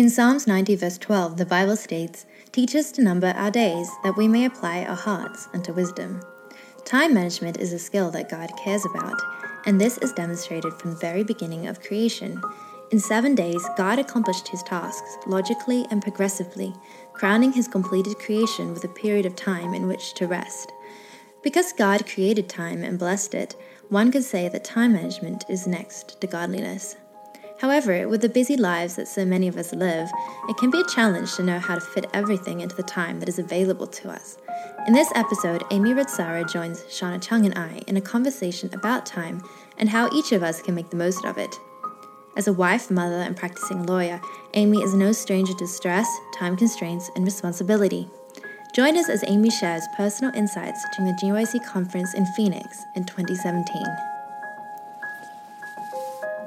In Psalms 90, verse 12, the Bible states, Teach us to number our days, that we may apply our hearts unto wisdom. Time management is a skill that God cares about, and this is demonstrated from the very beginning of creation. In seven days, God accomplished his tasks logically and progressively, crowning his completed creation with a period of time in which to rest. Because God created time and blessed it, one could say that time management is next to godliness. However, with the busy lives that so many of us live, it can be a challenge to know how to fit everything into the time that is available to us. In this episode, Amy Ratsara joins Shauna Chung and I in a conversation about time and how each of us can make the most of it. As a wife, mother, and practicing lawyer, Amy is no stranger to stress, time constraints, and responsibility. Join us as Amy shares personal insights during the GYC conference in Phoenix in 2017.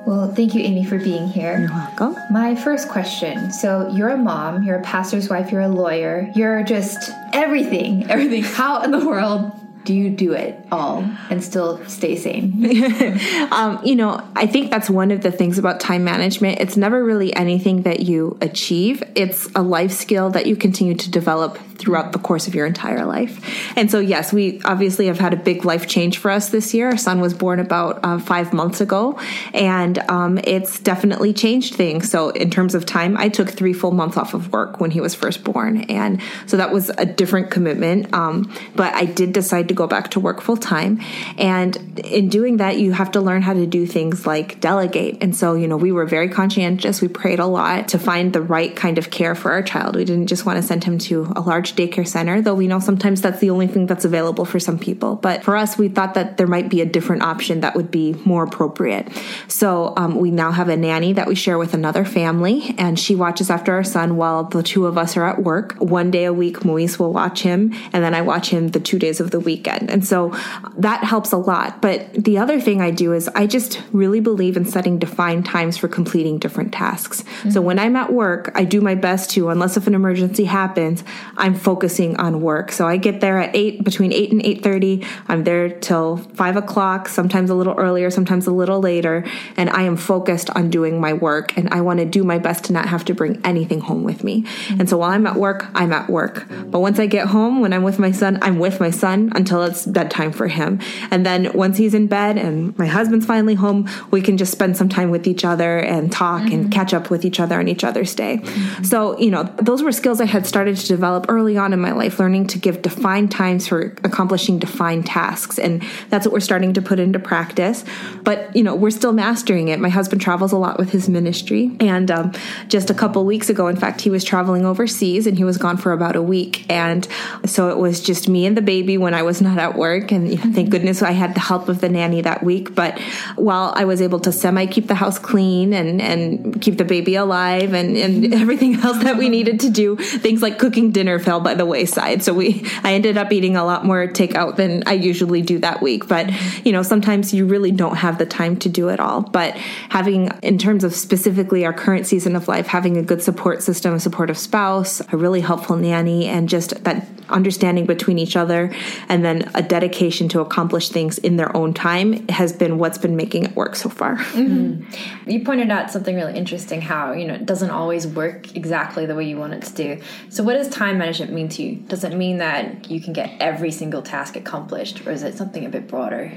Well, thank you, Amy, for being here. You're welcome. My first question so, you're a mom, you're a pastor's wife, you're a lawyer, you're just everything, everything. How in the world do you do it all and still stay sane? um, you know, I think that's one of the things about time management. It's never really anything that you achieve, it's a life skill that you continue to develop throughout the course of your entire life. And so, yes, we obviously have had a big life change for us this year. Our son was born about uh, five months ago, and um, it's definitely changed things. So, in terms of time, I took three full months off of work when he was first born. And so that was a different commitment. Um, but I did decide to to go back to work full time. And in doing that, you have to learn how to do things like delegate. And so, you know, we were very conscientious. We prayed a lot to find the right kind of care for our child. We didn't just want to send him to a large daycare center, though we know sometimes that's the only thing that's available for some people. But for us, we thought that there might be a different option that would be more appropriate. So um, we now have a nanny that we share with another family, and she watches after our son while the two of us are at work. One day a week, Moise will watch him, and then I watch him the two days of the weekend. And so that helps a lot. But the other thing I do is I just really believe in setting defined times for completing different tasks. Mm-hmm. So when I'm at work, I do my best to, unless if an emergency happens, I'm focusing on work. So I get there at eight, between eight and eight thirty. I'm there till five o'clock, sometimes a little earlier, sometimes a little later, and I am focused on doing my work. And I want to do my best to not have to bring anything home with me. And so while I'm at work, I'm at work. But once I get home, when I'm with my son, I'm with my son until until it's bedtime for him. And then once he's in bed and my husband's finally home, we can just spend some time with each other and talk mm-hmm. and catch up with each other on each other's day. Mm-hmm. So, you know, those were skills I had started to develop early on in my life, learning to give defined times for accomplishing defined tasks. And that's what we're starting to put into practice. But, you know, we're still mastering it. My husband travels a lot with his ministry. And um, just a couple weeks ago, in fact, he was traveling overseas and he was gone for about a week. And so it was just me and the baby when I was not at work. And you know, thank goodness I had the help of the nanny that week. But while I was able to semi keep the house clean and, and keep the baby alive and, and everything else that we needed to do, things like cooking dinner by the wayside. So we, I ended up eating a lot more takeout than I usually do that week. But, you know, sometimes you really don't have the time to do it all. But having, in terms of specifically our current season of life, having a good support system, a supportive spouse, a really helpful nanny, and just that understanding between each other and then then a dedication to accomplish things in their own time has been what's been making it work so far. Mm-hmm. You pointed out something really interesting how, you know, it doesn't always work exactly the way you want it to do. So what does time management mean to you? Does it mean that you can get every single task accomplished or is it something a bit broader?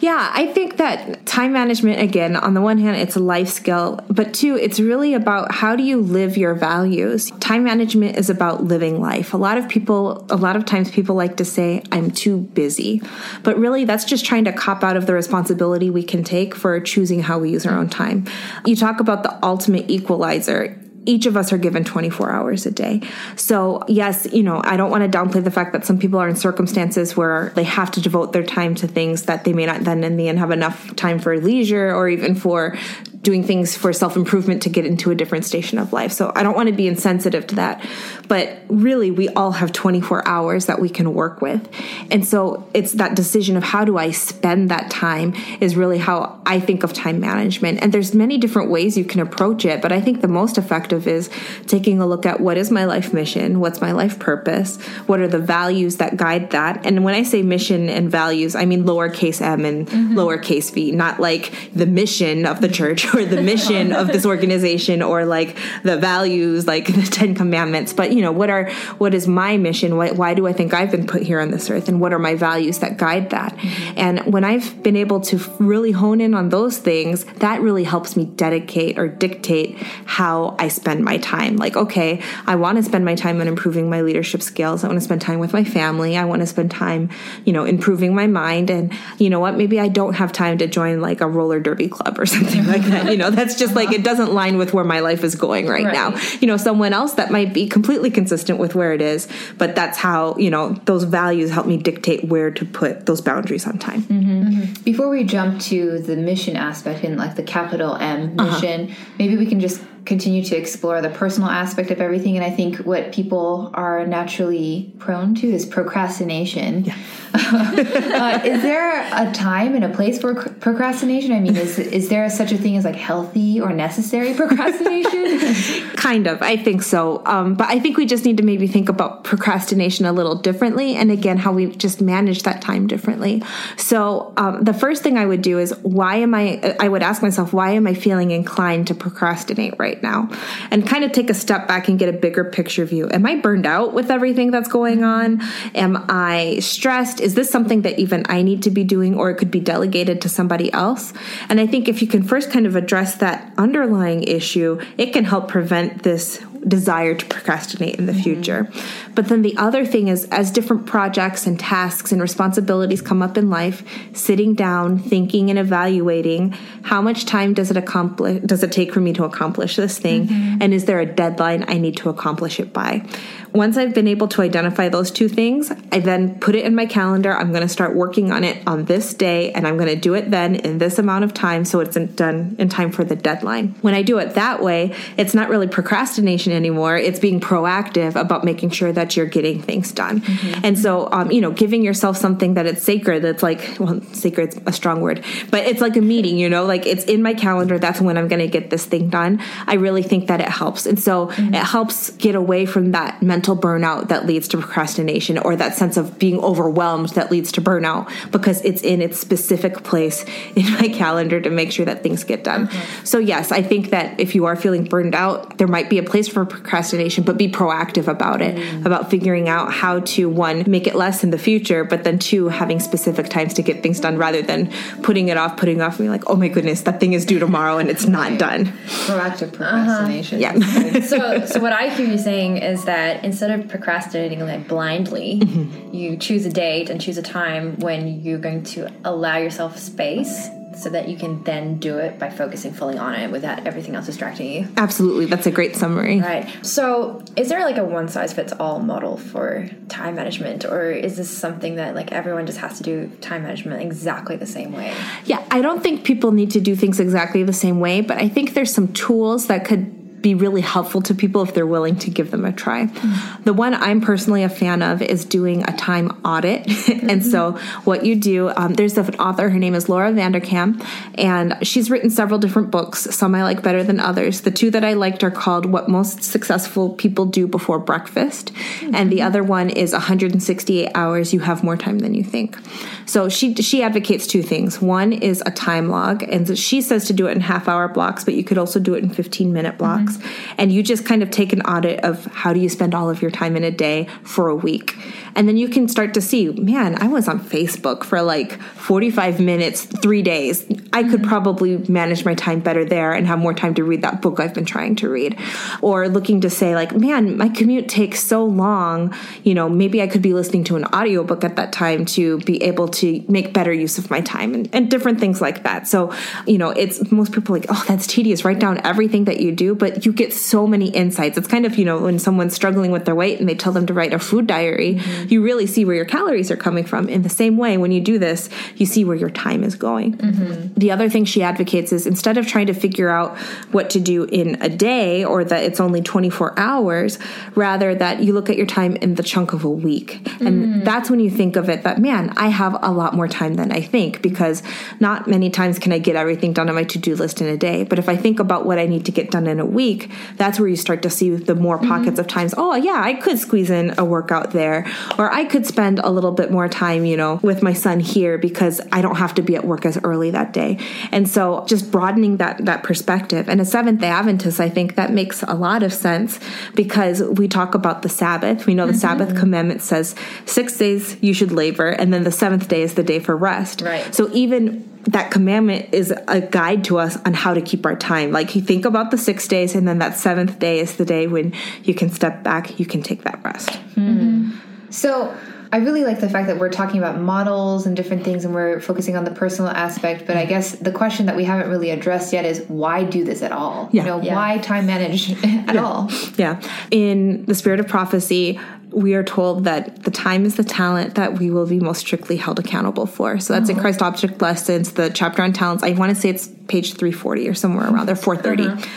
Yeah, I think that time management again, on the one hand it's a life skill, but two, it's really about how do you live your values. Time management is about living life. A lot of people a lot of times people like to say I'm too busy. But really, that's just trying to cop out of the responsibility we can take for choosing how we use our own time. You talk about the ultimate equalizer each of us are given 24 hours a day. So, yes, you know, I don't want to downplay the fact that some people are in circumstances where they have to devote their time to things that they may not then in the end have enough time for leisure or even for doing things for self improvement to get into a different station of life. So I don't want to be insensitive to that. But really, we all have 24 hours that we can work with. And so it's that decision of how do I spend that time is really how I think of time management. And there's many different ways you can approach it, but I think the most effective is taking a look at what is my life mission? What's my life purpose? What are the values that guide that? And when I say mission and values, I mean lowercase m and mm-hmm. lowercase v, not like the mission of the church or the mission of this organization or like the values, like the Ten Commandments. But you know, what are what is my mission? Why, why do I think I've been put here on this earth? And what are my values that guide that? Mm-hmm. And when I've been able to really hone in on those things, that really helps me dedicate or dictate how I spend my time. Like, okay, I want to spend my time on improving my leadership skills. I want to spend time with my family. I want to spend time, you know, improving my mind. And you know what? Maybe I don't have time to join like a roller derby club or something like that. You know, that's just like it doesn't line with where my life is going right, right, now. You know, someone else that might be completely consistent with where it is, but that's how, you know, those values help me dictate where to put those boundaries on time. Mm-hmm. Mm-hmm. Before we jump to the mission aspect in like the capital M uh-huh. mission, uh-huh. maybe we can just continue to explore the personal aspect of everything. And I think what people are naturally prone to is procrastination. Yeah. uh, is there a time and a place for procrastination? I mean, is is there such a thing as like healthy or necessary procrastination? kind of, I think so. Um, but I think we just need to maybe think about procrastination a little differently, and again, how we just manage that time differently. So um, the first thing I would do is, why am I? I would ask myself, why am I feeling inclined to procrastinate right right now and kind of take a step back and get a bigger picture view. Am I burned out with everything that's going on? Am I stressed? Is this something that even I need to be doing or it could be delegated to somebody else? And I think if you can first kind of address that underlying issue, it can help prevent this desire to procrastinate in the mm-hmm. future. But then the other thing is, as different projects and tasks and responsibilities come up in life, sitting down, thinking, and evaluating how much time does it accomplish? Does it take for me to accomplish this thing? Mm-hmm. And is there a deadline I need to accomplish it by? Once I've been able to identify those two things, I then put it in my calendar. I'm going to start working on it on this day, and I'm going to do it then in this amount of time so it's done in time for the deadline. When I do it that way, it's not really procrastination anymore. It's being proactive about making sure that you're getting things done. Mm-hmm. And so, um, you know, giving yourself something that it's sacred, that's like, well, sacred's a strong word, but it's like a meeting, you know, like it's in my calendar. That's when I'm going to get this thing done. I really think that it helps. And so mm-hmm. it helps get away from that mental mental burnout that leads to procrastination or that sense of being overwhelmed that leads to burnout because it's in its specific place in my calendar to make sure that things get done. Mm-hmm. So, yes, I think that if you are feeling burned out, there might be a place for procrastination, but be proactive about it, mm-hmm. about figuring out how to, one, make it less in the future, but then two, having specific times to get things done rather than putting it off, putting off, and being like, oh my goodness, that thing is due tomorrow and it's not done. Proactive procrastination. Uh-huh. Yeah. so, so what I hear you saying is that instead of procrastinating like blindly, mm-hmm. you choose a date and choose a time when you're going to allow yourself space so that you can then do it by focusing fully on it without everything else distracting you. Absolutely. That's a great summary. Right. So, is there like a one size fits all model for time management or is this something that like everyone just has to do time management exactly the same way? Yeah, I don't think people need to do things exactly the same way, but I think there's some tools that could be really helpful to people if they're willing to give them a try. Mm-hmm. The one I'm personally a fan of is doing a time audit. Mm-hmm. and so, what you do, um, there's an author, her name is Laura Vanderkam, and she's written several different books. Some I like better than others. The two that I liked are called What Most Successful People Do Before Breakfast, mm-hmm. and the other one is 168 Hours You Have More Time Than You Think. So, she, she advocates two things. One is a time log, and she says to do it in half hour blocks, but you could also do it in 15 minute blocks. Mm-hmm. And you just kind of take an audit of how do you spend all of your time in a day for a week. And then you can start to see, man, I was on Facebook for like 45 minutes, three days. I could mm-hmm. probably manage my time better there and have more time to read that book I've been trying to read. Or looking to say, like, man, my commute takes so long. You know, maybe I could be listening to an audiobook at that time to be able to make better use of my time and, and different things like that. So, you know, it's most people like, oh, that's tedious. Write down everything that you do, but you get so many insights. It's kind of, you know, when someone's struggling with their weight and they tell them to write a food diary. Mm-hmm you really see where your calories are coming from. In the same way, when you do this, you see where your time is going. Mm-hmm. The other thing she advocates is instead of trying to figure out what to do in a day or that it's only 24 hours, rather that you look at your time in the chunk of a week. And mm. that's when you think of it that, man, I have a lot more time than I think because not many times can I get everything done on my to do list in a day. But if I think about what I need to get done in a week, week, that's where you start to see the more mm-hmm. pockets of times. Oh, yeah, I could squeeze in a workout there, or I could spend a little bit more time, you know, with my son here because I don't have to be at work as early that day. And so just broadening that that perspective. And a Seventh Day Adventist, I think that makes a lot of sense because we talk about the Sabbath. We know the mm-hmm. Sabbath commandment says six days you should labor, and then the seventh day is the day for rest. Right. So even that commandment is a guide to us on how to keep our time. Like you think about the six days, and then that seventh day is the day when you can step back, you can take that rest. Mm-hmm. So I really like the fact that we're talking about models and different things and we're focusing on the personal aspect. But I guess the question that we haven't really addressed yet is why do this at all? Yeah. You know, Yeah. why time manage at all? Yeah. In the spirit of prophecy, we are told that the time is the talent that we will be most strictly held accountable for. So that's in oh. Christ Object Lessons, the chapter on talents. I want to say it's page 340 or somewhere around there, 430. Uh-huh.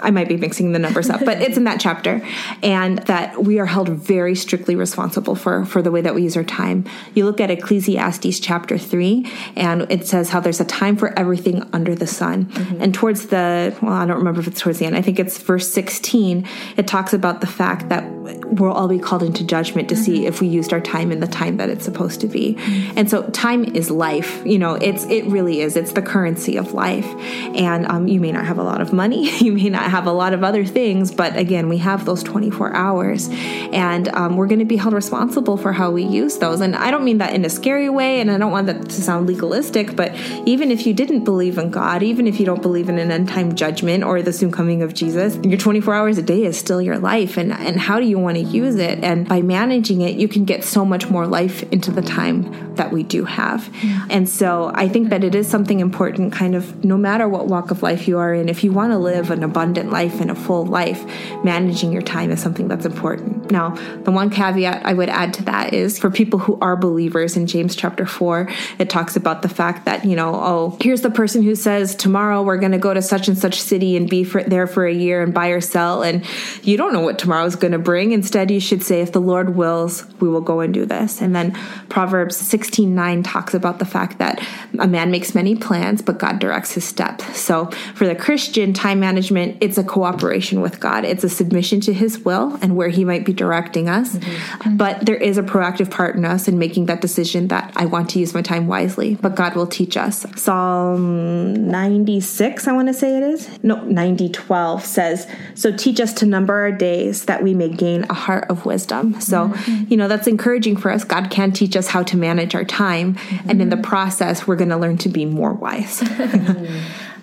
I might be mixing the numbers up, but it's in that chapter, and that we are held very strictly responsible for for the way that we use our time. You look at Ecclesiastes chapter three, and it says how there's a time for everything under the sun. Mm-hmm. And towards the well, I don't remember if it's towards the end. I think it's verse sixteen. It talks about the fact that we'll all be called into judgment to see mm-hmm. if we used our time in the time that it's supposed to be. Mm-hmm. And so, time is life. You know, it's it really is. It's the currency of life. And um, you may not have a lot of money. You may not have a lot of other things, but again, we have those 24 hours, and um, we're going to be held responsible for how we use those. And I don't mean that in a scary way, and I don't want that to sound legalistic. But even if you didn't believe in God, even if you don't believe in an end time judgment or the soon coming of Jesus, your 24 hours a day is still your life. And and how do you want to use it? And by managing it, you can get so much more life into the time that we do have. And so I think that it is something important, kind of no matter what walk of life you are in, if you want to live an abundant life and a full life, managing your time is something that's important. Now, the one caveat I would add to that is for people who are believers in James chapter 4, it talks about the fact that, you know, oh, here's the person who says, tomorrow we're going to go to such and such city and be for, there for a year and buy or sell. And you don't know what tomorrow is going to bring. Instead, you should say, if the Lord wills, we will go and do this. And then Proverbs 16 9 talks about the fact that a man makes many plans, but God directs his steps. So for the Christian, time management, it's a cooperation with God, it's a submission to his will and where he might be directing us. Mm-hmm. But there is a proactive part in us in making that decision that I want to use my time wisely, but God will teach us. Psalm 96, I want to say it is. No, 90 12 says, So teach us to number our days that we may gain a heart of wisdom. So, mm-hmm. you know, that's encouraging for us. God can teach us how to manage our time. And in the mm-hmm. process, we're going to learn to be more wise.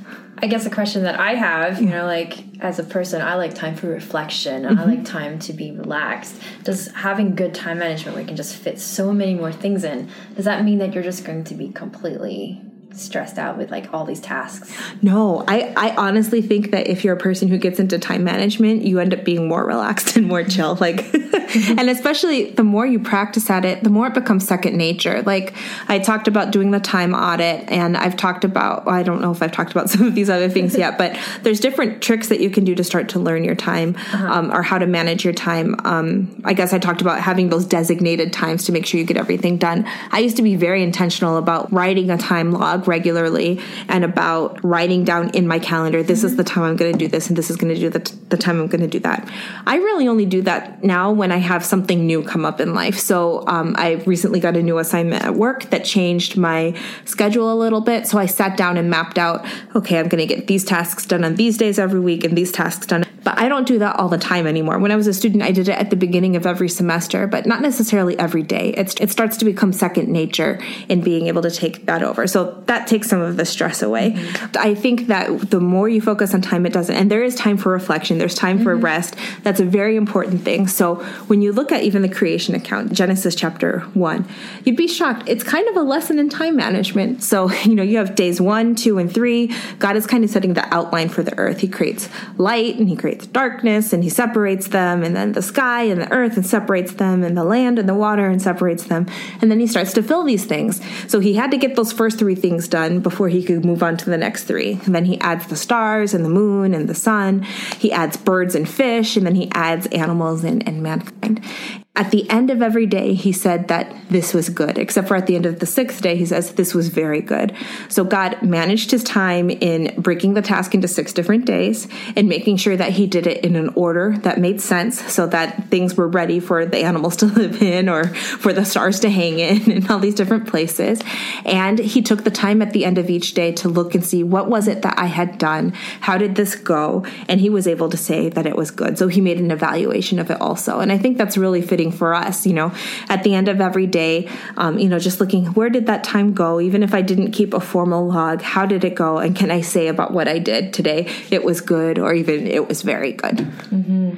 I guess a question that I have, you know, like as a person, I like time for reflection. I mm-hmm. like time to be relaxed. Does having good time management where you can just fit so many more things in, does that mean that you're just going to be completely stressed out with like all these tasks? No, I, I honestly think that if you're a person who gets into time management, you end up being more relaxed and more chill. Like, and especially the more you practice at it, the more it becomes second nature. Like, I talked about doing the time audit, and I've talked about, I don't know if I've talked about some of these other things yet, but there's different tricks that you can do to start to learn your time um, or how to manage your time. Um, I guess I talked about having those designated times to make sure you get everything done. I used to be very intentional about writing a time log regularly and about writing down in my calendar this is the time i'm going to do this and this is going to do the, the time i'm going to do that. I really only do that now when i have something new come up in life. So um, i recently got a new assignment at work that changed my schedule a little bit. So i sat down and mapped out okay i'm going to get these tasks done on these days every week and these tasks done but i don't do that all the time anymore when i was a student i did it at the beginning of every semester but not necessarily every day it's, it starts to become second nature in being able to take that over so that takes some of the stress away. I think that the more you focus on time, it doesn't. And there is time for reflection, there's time for mm-hmm. rest. That's a very important thing. So when you look at even the creation account, Genesis chapter one, you'd be shocked. It's kind of a lesson in time management. So, you know, you have days one, two, and three. God is kind of setting the outline for the earth. He creates light and he creates darkness and he separates them, and then the sky and the earth and separates them, and the land and the water and separates them. And then he starts to fill these things. So he had to get those first three things done before he could move on to the next three. And then he adds the stars and the moon and the sun. He adds birds and fish, and then he adds animals and, and mankind. At the end of every day, he said that this was good, except for at the end of the sixth day, he says this was very good. So God managed his time in breaking the task into six different days and making sure that he did it in an order that made sense so that things were ready for the animals to live in or for the stars to hang in and all these different places. And he took the time at the end of each day to look and see what was it that I had done? How did this go? And he was able to say that it was good. So he made an evaluation of it also. And I think that's really fitting for us, you know, at the end of every day, um, you know, just looking where did that time go? Even if I didn't keep a formal log, how did it go? And can I say about what I did today, it was good or even it was very good? Mm-hmm.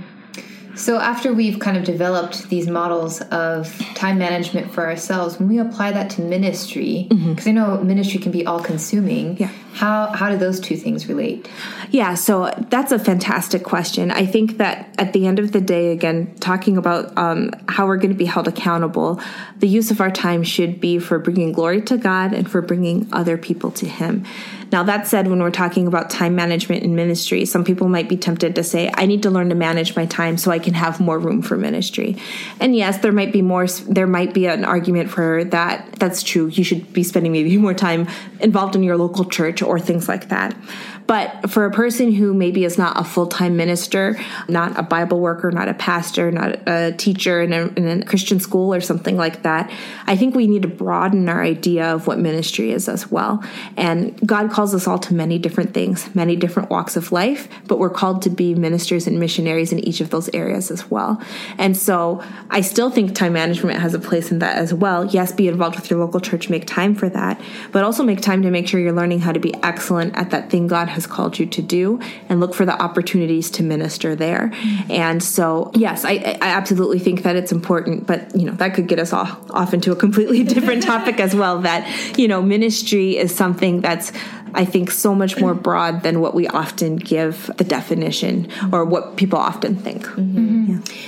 So, after we've kind of developed these models of time management for ourselves, when we apply that to ministry, because mm-hmm. I know ministry can be all consuming, yeah. how, how do those two things relate? Yeah, so that's a fantastic question. I think that at the end of the day, again, talking about um, how we're going to be held accountable, the use of our time should be for bringing glory to God and for bringing other people to Him. Now, that said, when we're talking about time management in ministry, some people might be tempted to say, I need to learn to manage my time so I can have more room for ministry. And yes, there might be more, there might be an argument for that. That's true. You should be spending maybe more time involved in your local church or things like that. But for a person who maybe is not a full time minister, not a Bible worker, not a pastor, not a teacher in a, in a, Christian school or something like that, I think we need to broaden our idea of what ministry is as well. And God calls us all to many different things, many different walks of life, but we're called to be ministers and missionaries in each of those areas as well. And so I still think time management has a place in that as well. Yes, be involved with your local church, make time for that, but also make time to make sure you're learning how to be excellent at that thing God has called you to do and look for the opportunities to minister there. Mm-hmm. And so, yes, I, I, absolutely think that it's important, but you know, that could get us off, off into a completely different topic as well. That, you know, ministry is something that's I think, so much more broad than what we often give the definition or what people often think. Mm-hmm.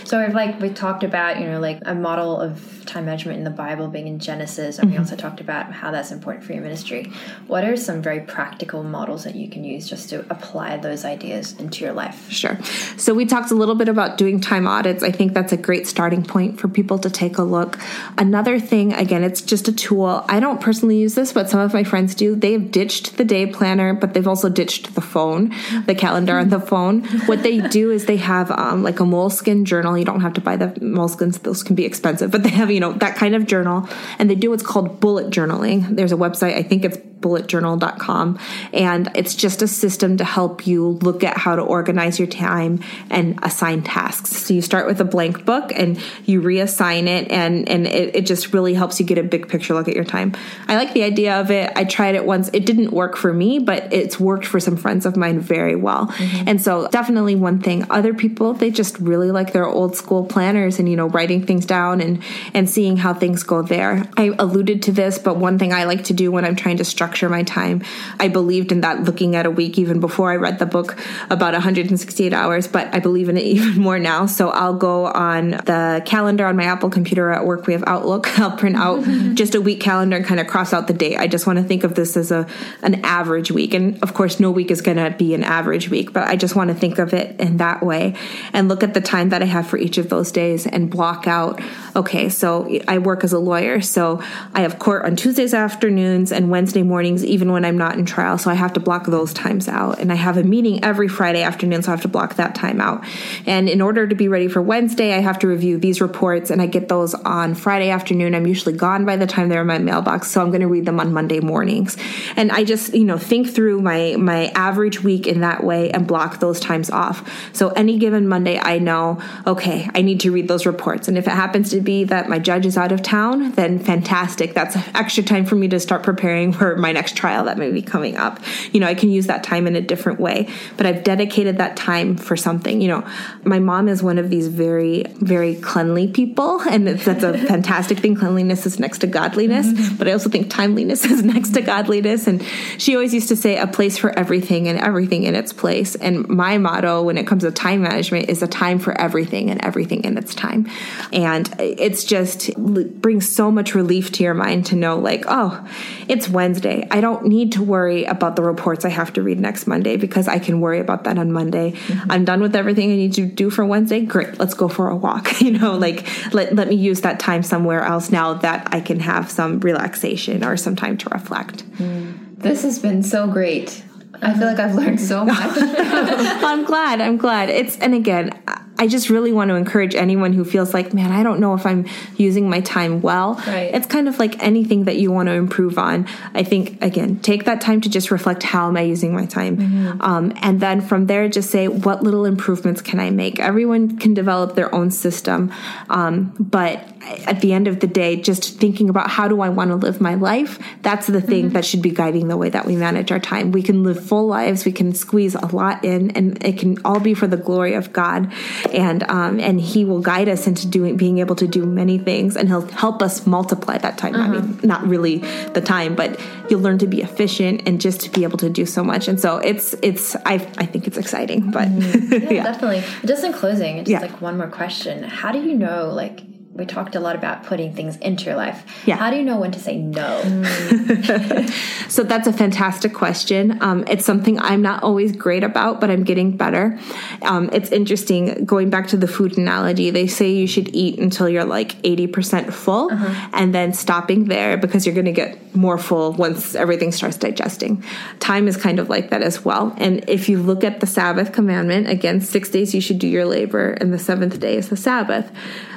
So I've like we talked about, you know, like a model of time management in the Bible being in Genesis, and mm-hmm. we also talked about how that's important for your ministry. What are some very practical models that you can use just to apply those ideas into your life? Sure. So we talked a little bit about doing time audits. I think that's a great starting point for people to take a look. Another thing, again, it's just a tool. I don't personally use this, but some of my friends do. They've ditched the day planner, but they've also ditched the phone, the calendar on the phone. What they do is they have um, like a Moleskine journal. You don't have to buy the Moleskines; those can be expensive, but they have you know that kind of journal, and they do what's called bullet journaling. There's a website, I think it's bulletjournal.com. And it's just a system to help you look at how to organize your time and assign tasks. So you start with a blank book and you reassign it, and, and it, it just really helps you get a big picture look at your time. I like the idea of it. I tried it once. It didn't work for me, but it's worked for some friends of mine very well. Mm-hmm. And so, definitely one thing. Other people, they just really like their old school planners and, you know, writing things down and, and seeing how things go there. I alluded to this, but one thing I like to do when I'm trying to structure structure my time. I believed in that looking at a week even before I read the book about 168 hours, but I believe in it even more now. So I'll go on the calendar on my Apple computer at work. We have Outlook. I'll print out just a week calendar and kind of cross out the date. I just want to think of this as a an average week. And of course, no week is going to be an average week, but I just want to think of it in that way and look at the time that I have for each of those days and block out, okay, so I work as a lawyer. So I have court on Tuesdays afternoons and Wednesday mornings mornings, even when I'm not in trial. So I have to block those times out. And I have a meeting every Friday afternoon, so I have to block that time out. And in order to be ready for Wednesday, I have to review these reports and I get those on Friday afternoon. I'm usually gone by the time they're in my mailbox, so I'm going to read them on Monday mornings. And I just, you know, think through my my average week in that way and block those times off. So any given Monday, I know, okay, I need to read those reports. And if it happens to be that my judge is out of town, then fantastic. That's extra time for me to start preparing for my next trial that may be coming up. You know, I can use that time in a different way, but I've dedicated that time for something. You know, my mom is one of these very, very cleanly people, and that's a fantastic thing. Cleanliness is next to godliness, mm-hmm. but I also think timeliness is next to godliness. And she always used to say, a place for everything and everything in its place. And my motto when it comes to time management is a time for everything and everything in its time. And it's just brings so much relief to your mind to know, like, oh, it's Wednesday Monday. I don't need to worry about the reports I have to read next Monday because I can worry about that on Monday. Mm-hmm. I'm done with everything I need to do for Wednesday. Great, let's go for a walk. you know, like let, let me use that time somewhere else now that I can have some relaxation or some time to reflect. Mm. This has been so great. I feel like I've learned so much. I'm glad. I'm glad. It's and again, I just really want to encourage anyone who feels like, man, I don't know if I'm using my time well. Right. It's kind of like anything that you want to improve on. I think, again, take that time to just reflect how am I using my time? Mm-hmm. Um, and then from there, just say, what little improvements can I make? Everyone can develop their own system. Um, but at the end of the day, just thinking about how do I want to live my life, that's the thing mm-hmm. that should be guiding the way that we manage our time. We can live full lives, we can squeeze a lot in, and it can all be for the glory of God and um, and He will guide us into doing being able to do many things, and He'll help us multiply that time. Uh-huh. I mean, uh-huh. not really the time, but you'll learn to be efficient and just to be able to do so much. And so it's it's I I think it's exciting, but mm-hmm. yeah, yeah, definitely. Just in closing, just yeah. like one more question: How do you know like we talked a lot about putting things into your life. Yeah. How do you know when to say no? Mm. so that's a fantastic question. Um, it's something I'm not always great about, but I'm getting better. Um, it's interesting going back to the food analogy. They say you should eat until you're like 80% full uh-huh. and then stopping there because you're going to get more full once everything starts digesting. Time is kind of like that as well. And if you look at the Sabbath commandment, again, six days you should do your labor, and the seventh day is the Sabbath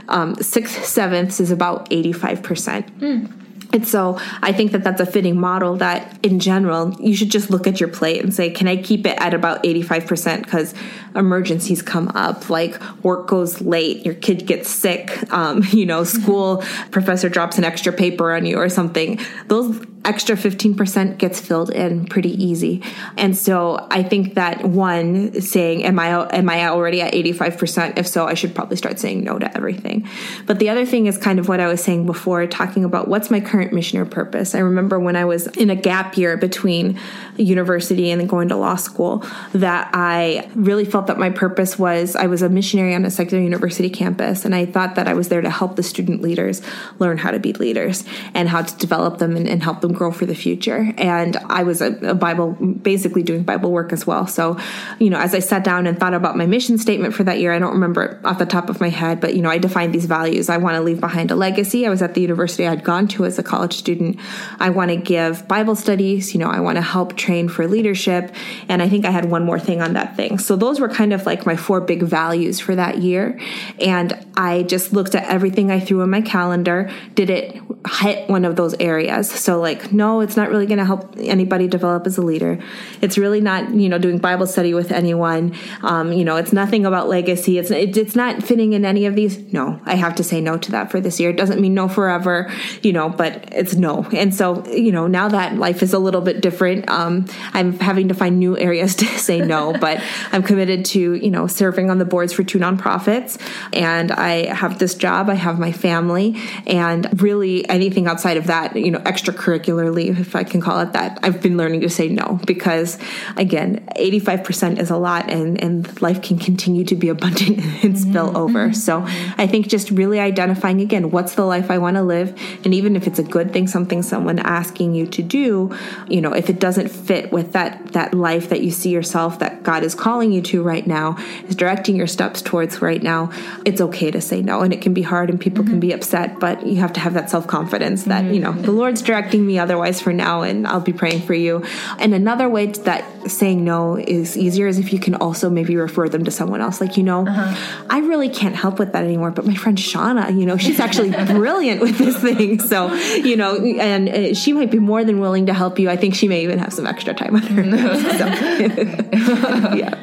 um, six sevenths is about 85%. Mm. And so I think that that's a fitting model that in general, you should just look at your plate and say, can I keep it at about 85%? Because emergencies come up, like work goes late, your kid gets sick, um, you know, school professor drops an extra paper on you or something. Those extra 15% gets filled in pretty easy. And so I think that one saying, am I, am I already at 85%? If so, I should probably start saying no to everything. But the other thing is kind of what I was saying before, talking about what's my current mission or purpose. I remember when I was in a gap year between university and going to law school that I really felt that my purpose was I was a missionary on a secular university campus and I thought that I was there to help the student leaders learn how to be leaders and how to develop them and, and help them grow for the future. And I was a, a, Bible, basically doing Bible work as well. So, you know, as I sat down and thought about my mission statement for that year, I don't remember off the top of my head, but, you know, I defined these values. I want to leave behind a legacy. I was at the university I'd gone to as a college student. I want to give Bible studies. You know, I want to help train for leadership. And I think I had one more thing on that thing. So those were kind of like my four big values for that year. And I just looked at everything I threw in my calendar. Did it hit one of those areas? So, like, no, it's not really going to help anybody develop as a leader. It's really not, you know, doing Bible study with anyone. Um, you know, it's nothing about legacy. It's it, it's not fitting in any of these. No, I have to say no to that for this year. It doesn't mean no forever, you know, but it's no. And so, you know, now that life is a little bit different, um, I'm having to find new areas to say no. but I'm committed to, you know, serving on the boards for two nonprofits, and I have this job. I have my family, and really anything outside of that, you know, extracurricularly, if I can call it that, I've been learning to say no because, again, 85% is a lot and, and life can continue to be abundant and spill mm-hmm. over. Mm-hmm. So I think just really identifying again, what's the life I want to live? And even if it's a good thing, something someone asking you to do, you know, if it doesn't fit with that, that life that you see yourself that God is calling you to right now, is directing your steps towards right now, it's okay to say no. And it can be hard and people mm-hmm. can be upset, but you have to have that self confidence that, mm-hmm. you know, the Lord's directing me otherwise for now, and I'll be praying for you. And another way that saying no is easier is if you can also maybe refer them to someone else. Like, you know, uh-huh. I really can't help with that anymore, but my friend Shauna, you know, she's actually brilliant with this thing. So, you know, and uh, she might be more than willing to help you. I think she may even have some extra time on her. yeah.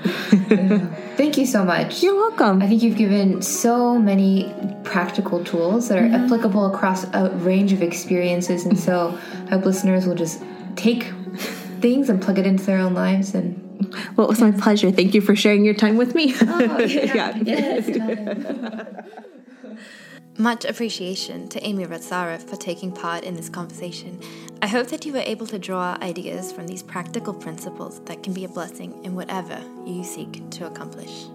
Thank you so much. You're welcome. I think you've given so many practical tools that are mm-hmm. applicable across a range of experiences. And so I hope listeners will just take things and plug it into their own lives and well, it was my pleasure. Thank you for sharing your time with me. Oh, yeah. yes. Much appreciation to Amy Ratsara for taking part in this conversation. I hope that you were able to draw ideas from these practical principles that can be a blessing in whatever you seek to accomplish.